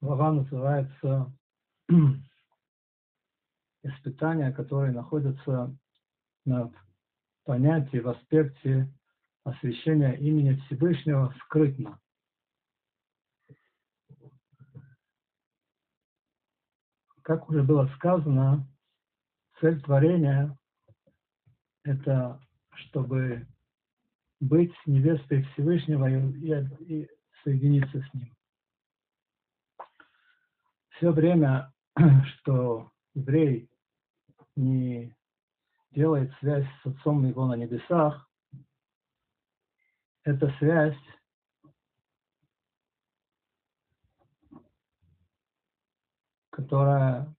глава называется испытания, которые находятся на понятии, в аспекте освящения имени Всевышнего скрытно. Как уже было сказано, цель творения – это чтобы быть невестой Всевышнего и, и соединиться с Ним. Все время, что еврей не делает связь с Отцом Его на небесах, эта связь которая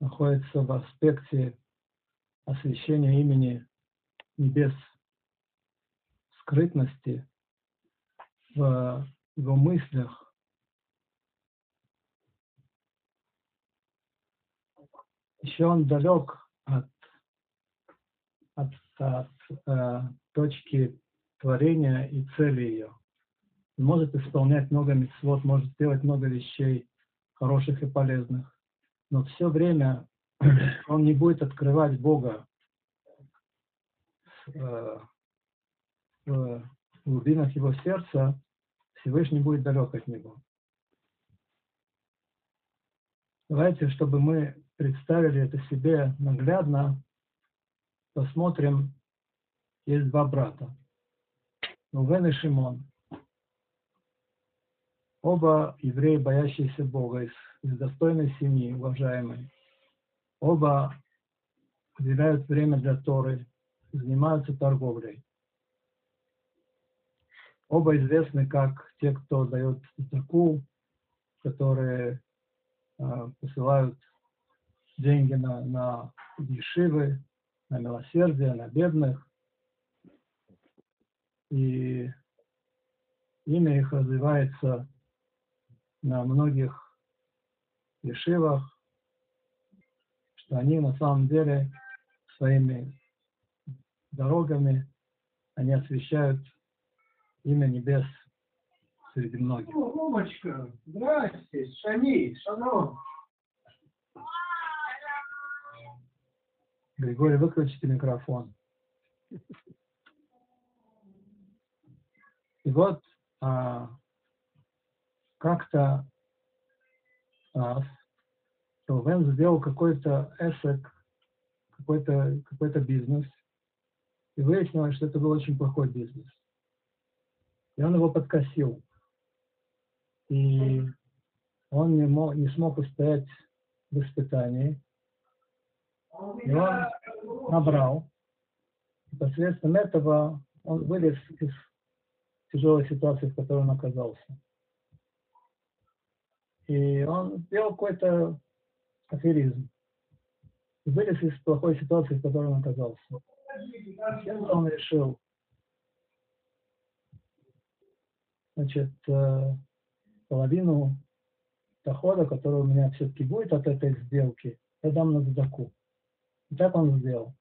находится в аспекте освящения имени небес, скрытности в его мыслях, еще он далек от, от, от э, точки творения и цели ее. Может исполнять много мецвод, может делать много вещей хороших и полезных, но все время он не будет открывать Бога э, в глубинах его сердца, Всевышний будет далек от него. Давайте, чтобы мы представили это себе наглядно, посмотрим, есть два брата. Рувен и Шимон. Оба евреи, боящиеся Бога, из, из достойной семьи, уважаемые. Оба уделяют время для Торы, занимаются торговлей. Оба известны как те, кто дает таку, которые э, посылают деньги на, на ешивы, на милосердие, на бедных. И имя их развивается на многих ешивах, что они на самом деле своими дорогами, они освещают имя небес среди многих. О, Ромочка, здрасте, Шани, Шанон. Григорий, выключите микрофон. И вот а, как-то раз Рувен сделал какой-то эсек, какой-то какой бизнес, и выяснилось, что это был очень плохой бизнес. И он его подкосил. И он не, мог, не смог устоять в испытании, и он набрал. И посредством этого он вылез из тяжелой ситуации, в которой он оказался. И он сделал какой-то аферизм. И вылез из плохой ситуации, в которой он оказался. Тем он решил, значит, э, половину дохода, который у меня все-таки будет от этой сделки, я дам на задаку. И так он сделал.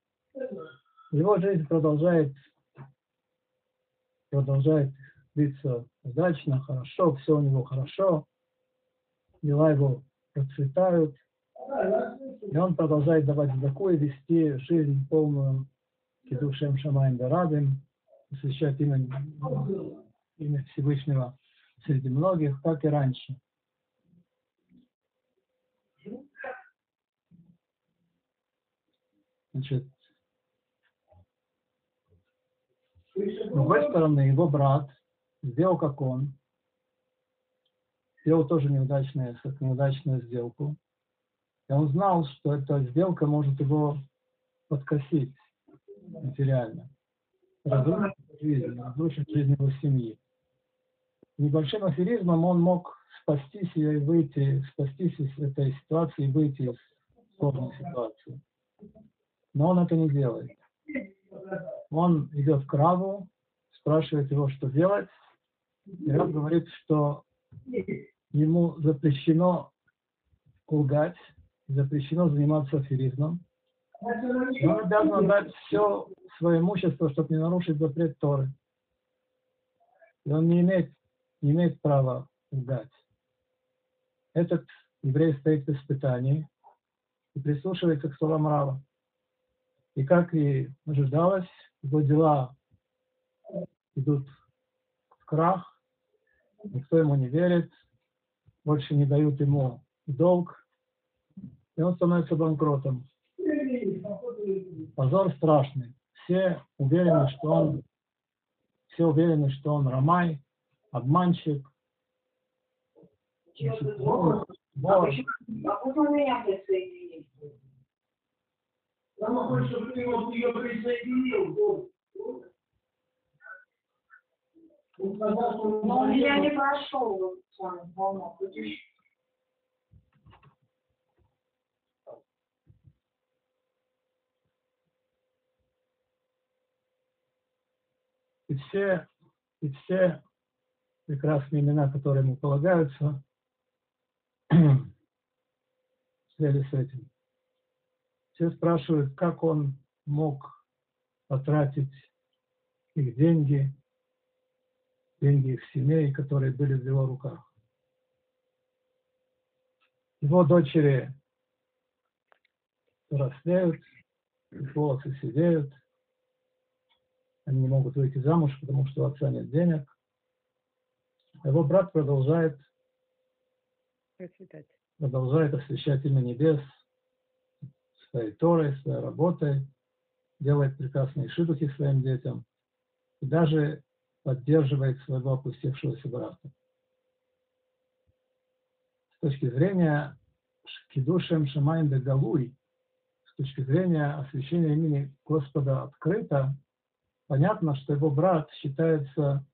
Его жизнь продолжает, продолжает длиться удачно, хорошо, все у него хорошо, дела его процветают, и он продолжает давать задаку и вести жизнь полную Кедушем Шамаем Дарадым, посвящать имя, имя Всевышнего среди многих, как и раньше. Значит, с другой стороны, его брат сделал как он, сделал тоже неудачную, неудачную сделку. И он знал, что эта сделка может его подкосить материально, разрушить жизнь, разрушить жизнь его семьи. Небольшим аферизмом он мог спастись и выйти, спастись из этой ситуации и выйти из сложной ситуации но он это не делает. Он идет к Раву, спрашивает его, что делать, и Рав говорит, что ему запрещено лгать, запрещено заниматься аферизмом, он обязан отдать все свое имущество, чтобы не нарушить запрет Торы. И он не имеет, не имеет права лгать. Этот еврей стоит в испытании и прислушивается к словам Рава. И как и ожидалось, его дела идут в крах, никто ему не верит, больше не дают ему долг, и он становится банкротом. Позор страшный. Все уверены, что он, все уверены, что он ромай, обманщик, значит, вор, вор. А. Она хочет, чтобы ты его ее присоединил. Вот. Он сказал, что он Но он меня не прошел вот И все, и все прекрасные имена, которые ему полагаются, в связи с этим. Все спрашивают, как он мог потратить их деньги, деньги их семей, которые были в его руках. Его дочери взрослеют, их волосы сидеют, они не могут выйти замуж, потому что у отца нет денег. Его брат продолжает, процветать. продолжает освещать имя небес своей Торой, своей работой, делает прекрасные шидухи своим детям и даже поддерживает своего опустевшегося брата. С точки зрения Кидушем Шамаем Галуй, с точки зрения освящения имени Господа открыто, понятно, что его брат считается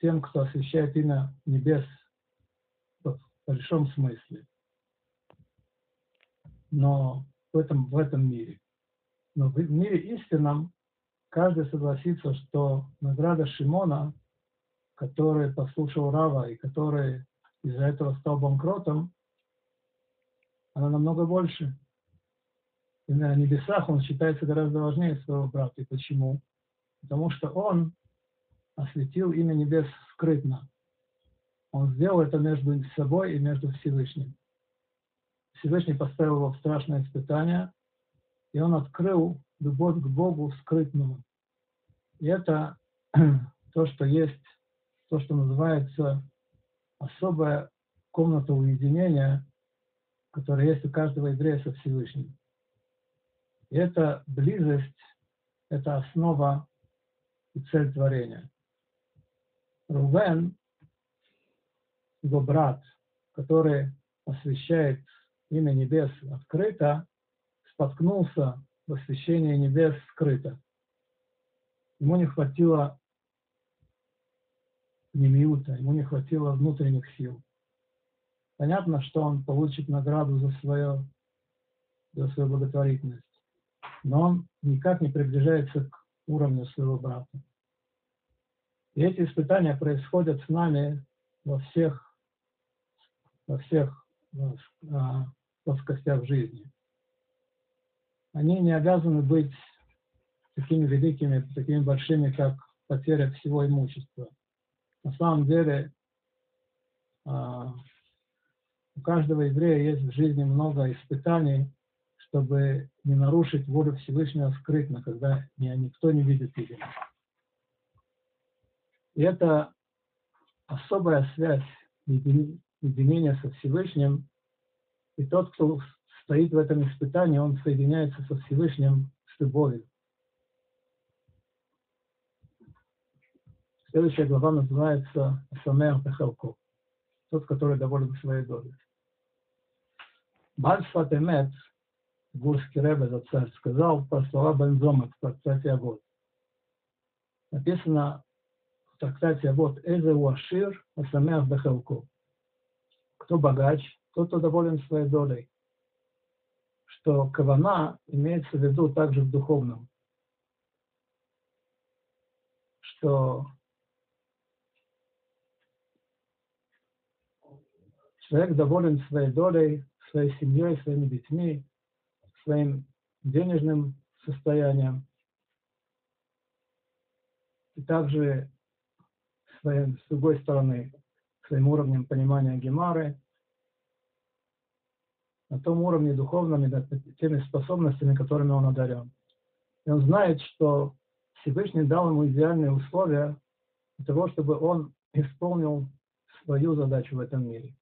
тем, кто освящает имя небес в большом смысле. Но в этом, в этом мире. Но в мире истинном каждый согласится, что награда Шимона, который послушал Рава и который из-за этого стал банкротом, она намного больше. И на небесах он считается гораздо важнее своего брата. И почему? Потому что он осветил имя небес скрытно. Он сделал это между собой и между Всевышним. Всевышний поставил его в страшное испытание, и он открыл любовь к Богу скрытную. И это то, что есть, то, что называется особая комната уединения, которая есть у каждого еврея со Всевышним. И эта близость, это основа и цель творения. Рувен, его брат, который освещает имя небес открыто, споткнулся в освящении небес скрыто. Ему не хватило немиута, ему не хватило внутренних сил. Понятно, что он получит награду за, свое, за свою благотворительность, но он никак не приближается к уровню своего брата. И эти испытания происходят с нами во всех, во всех а, плоскостях жизни. Они не обязаны быть такими великими, такими большими, как потеря всего имущества. На самом деле а, у каждого еврея есть в жизни много испытаний, чтобы не нарушить волю Всевышнего скрытно, когда никто не видит ее. И это особая связь единения со Всевышним, и тот, кто стоит в этом испытании, он соединяется со Всевышним с любовью. Следующая глава называется Самех Бехалко, тот, который доволен своей долей. Бальсфат Эмет, Гурский Ребе Зацарь, сказал про слова Бензома в трактате Авод. Написано в трактате Авод Эзе Уашир Асамех Бехалко. Кто богач, тот, кто доволен своей долей. Что кавана имеется в виду также в духовном. Что человек доволен своей долей, своей семьей, своими детьми, своим денежным состоянием. И также, своим, с другой стороны, своим уровнем понимания Гемары, на том уровне духовном да, теми способностями, которыми он одарен. И он знает, что Всевышний дал ему идеальные условия для того, чтобы он исполнил свою задачу в этом мире.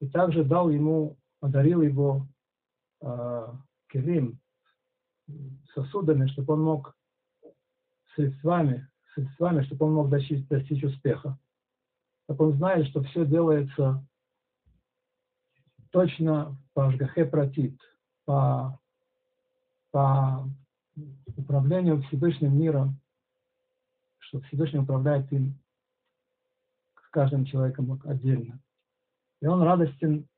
И также дал ему, одарил его э, келим, сосудами, чтобы он мог средствами, средствами, чтобы он мог достичь, достичь успеха. Так он знает, что все делается точно по Ашгахе Пратит, по, по управлению Всевышним миром, что Всевышний управляет им с каждым человеком отдельно. И он радостен,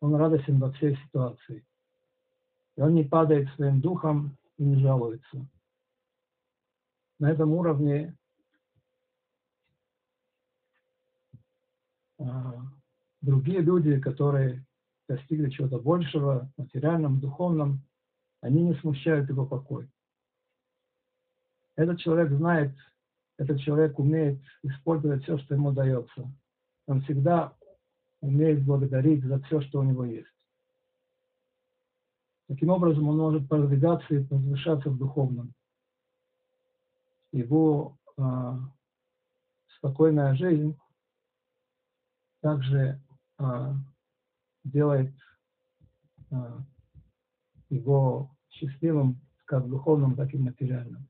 он радостен во всей ситуации. И он не падает своим духом и не жалуется. На этом уровне а, другие люди, которые достигли чего-то большего, материальном, духовном, они не смущают его покой. Этот человек знает, этот человек умеет использовать все, что ему дается. Он всегда умеет благодарить за все, что у него есть. Таким образом, он может продвигаться и возвышаться в духовном. Его э, спокойная жизнь также э, делает э, его счастливым как в духовном, так и в материальном.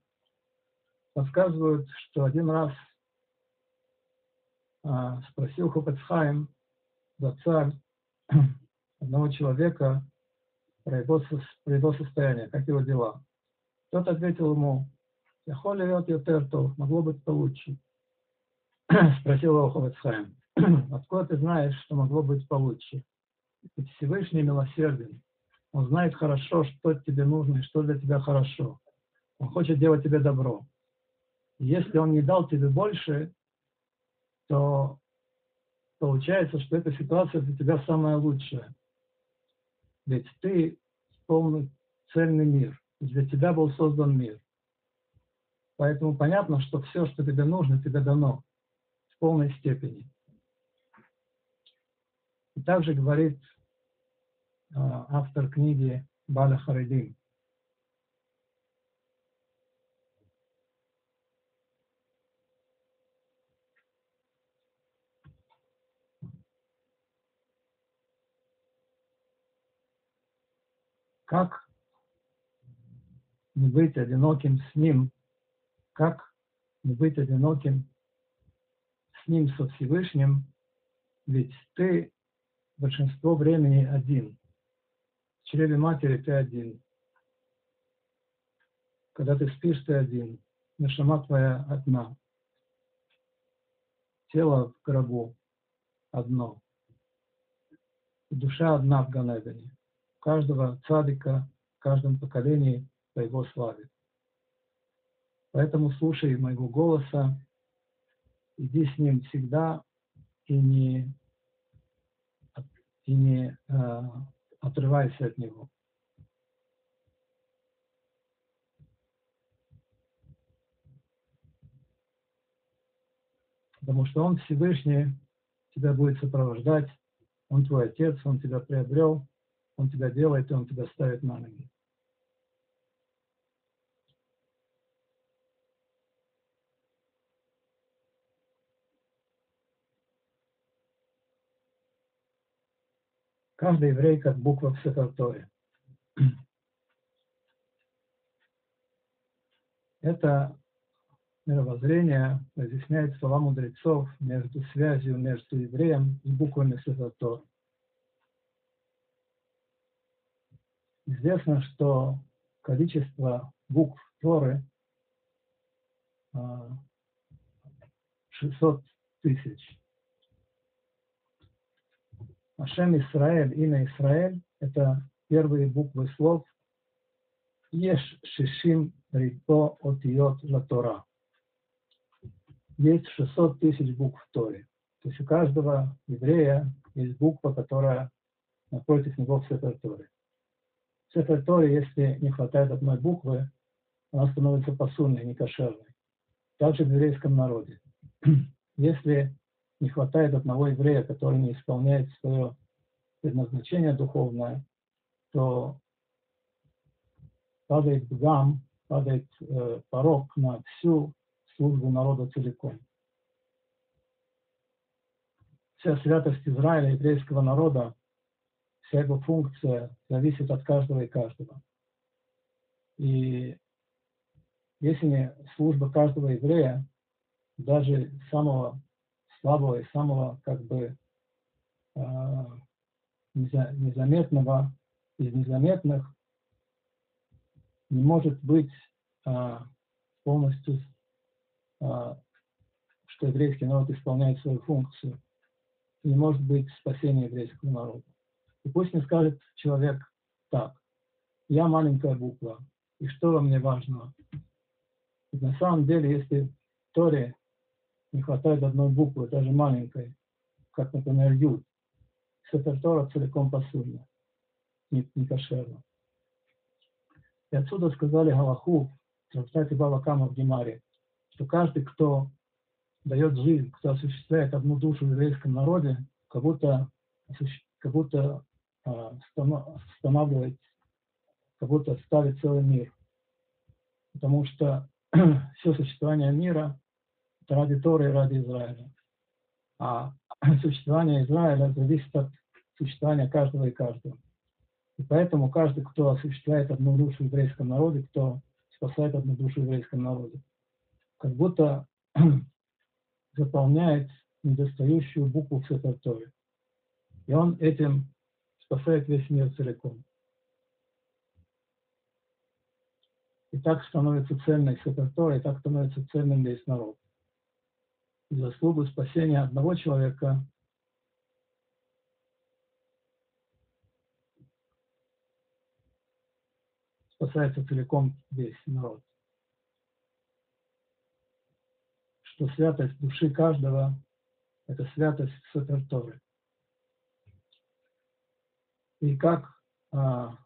Рассказывают, что один раз э, спросил Хопецхайм, за царь одного человека, про его, про его состояние, как его дела. Тот ответил ему, я холи Йотертов, могло быть получше. Спросил его Ховецхайм, откуда ты знаешь, что могло быть получше? Ведь Всевышний милосерден. Он знает хорошо, что тебе нужно и что для тебя хорошо. Он хочет делать тебе добро. Если он не дал тебе больше, то получается, что эта ситуация для тебя самая лучшая. Ведь ты полный цельный мир. Для тебя был создан мир. Поэтому понятно, что все, что тебе нужно, тебе дано в полной степени. Также говорит э, автор книги Баля Харидим. Как не быть одиноким с Ним, как не быть одиноким с Ним, со Всевышним, ведь ты большинство времени один. В чреве матери ты один. Когда ты спишь, ты один. Нашама твоя одна. Тело в гробу одно. Душа одна в Ганедане. У каждого цадика, в каждом поколении по его славе. Поэтому слушай моего голоса, иди с ним всегда и не и не э, отрывайся от него. Потому что Он Всевышний тебя будет сопровождать, Он твой Отец, Он тебя приобрел, Он тебя делает, и Он тебя ставит на ноги. Каждый еврей как буква в Сеферторе. Это мировоззрение разъясняет слова мудрецов между связью между евреем и буквами Сефертора. Известно, что количество букв Торы 600 тысяч. Ашем Исраэль, имя Исраэль, это первые буквы слов Еш Шишим Рито Отиот Латора. Есть 600 тысяч букв в Торе. То есть у каждого еврея есть буква, которая напротив него в Сефер Торе. В Сефер Торе, если не хватает одной буквы, она становится посульной, некошерной. Также в еврейском народе. Если не хватает одного еврея, который не исполняет свое предназначение духовное, то падает гам, падает э, порог на всю службу народа целиком. Вся святость Израиля, еврейского народа, вся его функция зависит от каждого и каждого. И если не служба каждого еврея, даже самого слабого и самого как бы э, незаметного из незаметных не может быть э, полностью, э, что еврейский народ исполняет свою функцию. Не может быть спасения еврейского народа. И пусть не скажет человек так, я маленькая буква, и что во мне важно? Ведь на самом деле, если в Торе не хватает одной буквы, даже маленькой, как, например, Юд, Тора целиком посульно, не, не кошерно. И отсюда сказали Галаху, в трактате Баба Кама в Гемаре, что каждый, кто дает жизнь, кто осуществляет одну душу в еврейском народе, как будто, как будто э, устанавливает, как будто ставит целый мир. Потому что все существование мира ради Торы и ради Израиля. А существование Израиля зависит от существования каждого и каждого. И поэтому каждый, кто осуществляет одну душу в еврейском народе, кто спасает одну душу в еврейском народе, как будто заполняет недостающую букву в Сефер И он этим спасает весь мир целиком. И так становится цельной Сефер и так становится цельным весь народ. Заслугу спасения одного человека спасается целиком весь народ. Что святость души каждого – это святость Саперторы. И как а,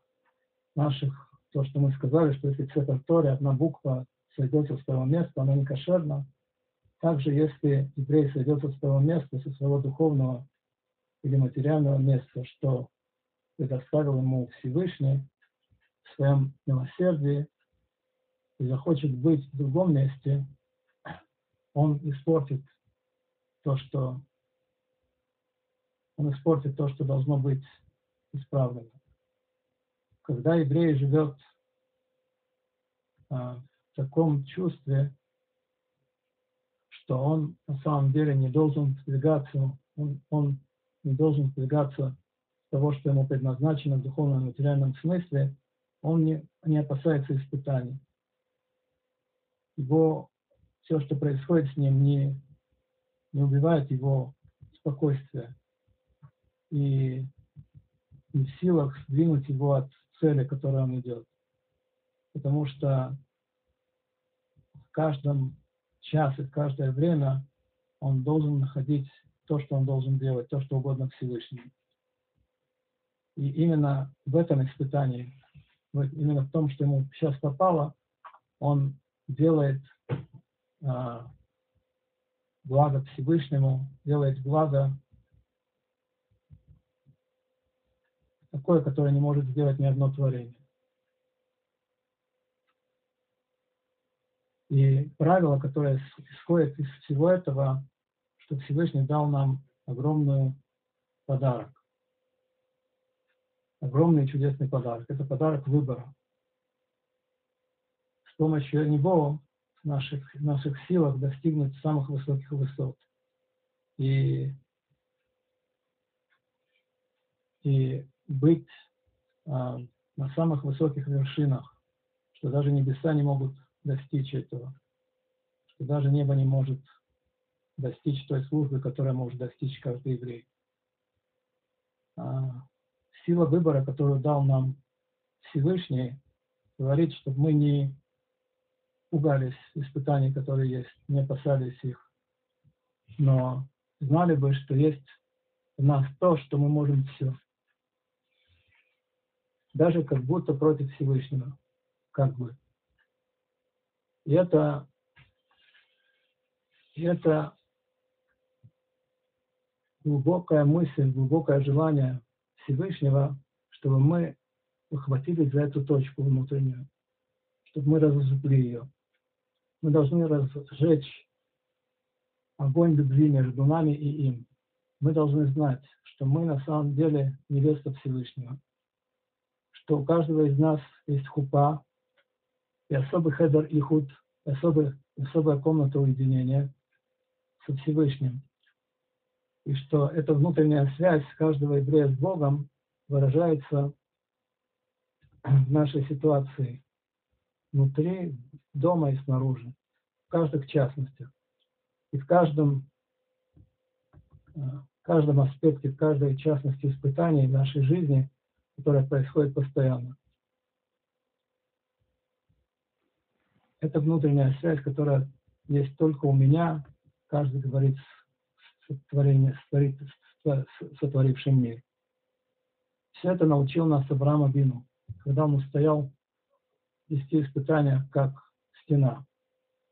наших, то, что мы сказали, что если Саперторе одна буква сойдет со своего места, она не кошерна, также если еврей сойдет со своего места, со своего духовного или материального места, что предоставил ему Всевышний, в своем милосердии и захочет быть в другом месте, он испортит то, что он испортит то, что должно быть исправлено. Когда еврей живет а, в таком чувстве, что он на самом деле не должен двигаться, он, он не должен двигаться того, что ему предназначено в духовном и материальном смысле, он не, не опасается испытаний. Его, все, что происходит с ним, не, не убивает его спокойствие и не в силах сдвинуть его от цели, к он идет. Потому что в каждом часе, в каждое время он должен находить то, что он должен делать, то, что угодно Всевышнему. И именно в этом испытании именно в том, что ему сейчас попало, он делает а, благо Всевышнему, делает благо такое, которое не может сделать ни одно творение. И правило, которое исходит из всего этого, что Всевышний дал нам огромный подарок огромный чудесный подарок. Это подарок выбора. С помощью него в наших, в наших силах достигнуть самых высоких высот. И, и быть а, на самых высоких вершинах, что даже небеса не могут достичь этого, что даже небо не может достичь той службы, которая может достичь каждый еврей. А, сила выбора, которую дал нам Всевышний, говорит, чтобы мы не пугались испытаний, которые есть, не опасались их, но знали бы, что есть у нас то, что мы можем все. Даже как будто против Всевышнего, как бы. Это, это глубокая мысль, глубокое желание Всевышнего, чтобы мы ухватились за эту точку внутреннюю, чтобы мы разожгли ее. Мы должны разжечь огонь любви между нами и им. Мы должны знать, что мы на самом деле невеста Всевышнего, что у каждого из нас есть хупа и особый хедер и худ, особая комната уединения со Всевышним. И что эта внутренняя связь каждого еврея с Богом выражается в нашей ситуации внутри дома и снаружи, в каждых частностях. И в каждом, э, в каждом аспекте, в каждой частности испытаний нашей жизни, которая происходит постоянно. Это внутренняя связь, которая есть только у меня, каждый говорит сотворение, сотворившим мир. Все это научил нас Авраам Абину, когда он устоял вести испытания как стена.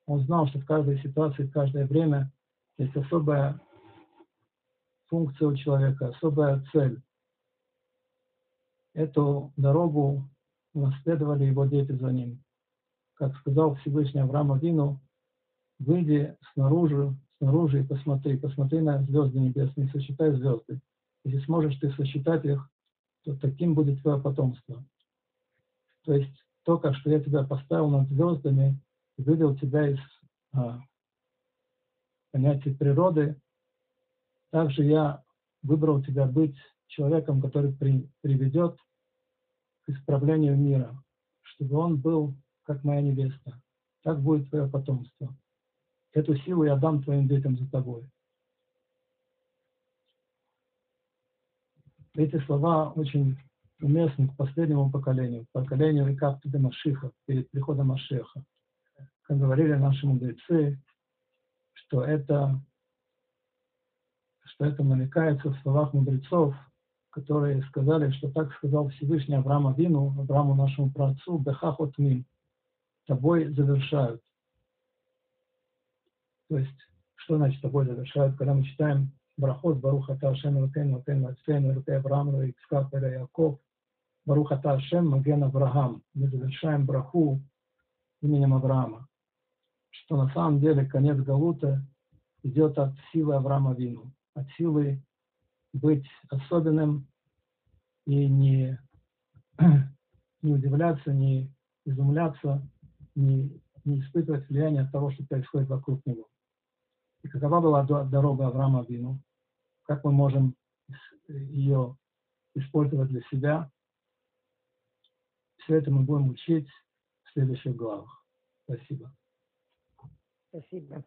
Он знал, что в каждой ситуации, в каждое время есть особая функция у человека, особая цель. Эту дорогу наследовали его дети за ним. Как сказал Всевышний Авраам Авину, выйди снаружи, снаружи и посмотри, посмотри на звезды небесные, сосчитай звезды. Если сможешь ты сосчитать их, то таким будет твое потомство. То есть только что я тебя поставил над звездами, вывел тебя из а, понятия природы, также я выбрал тебя быть человеком, который при, приведет к исправлению мира, чтобы он был как моя невеста. Так будет твое потомство. Эту силу я дам твоим детям за тобой. Эти слова очень уместны к последнему поколению, поколению Икаптида Машиха, перед приходом Машеха. Как говорили наши мудрецы, что это, что это намекается в словах мудрецов, которые сказали, что так сказал Всевышний Аврааму Вину, Аврааму нашему праотцу, Бехахот Мин, тобой завершают. То есть, что значит тобой завершают, когда мы читаем Брахот, Баруха Ашем Элокейну, Элокейну Ацтейну, Элокей Авраам, Ицкак, Яков, Баруха Ашем, Маген Авраам. Мы завершаем браху именем Авраама. Что на самом деле конец Галута идет от силы Авраама Вину, от силы быть особенным и не, не удивляться, не изумляться, не, не испытывать влияние от того, что происходит вокруг него. И какова была дорога Авраама Вину? Как мы можем ее использовать для себя? Все это мы будем учить в следующих главах. Спасибо. Спасибо.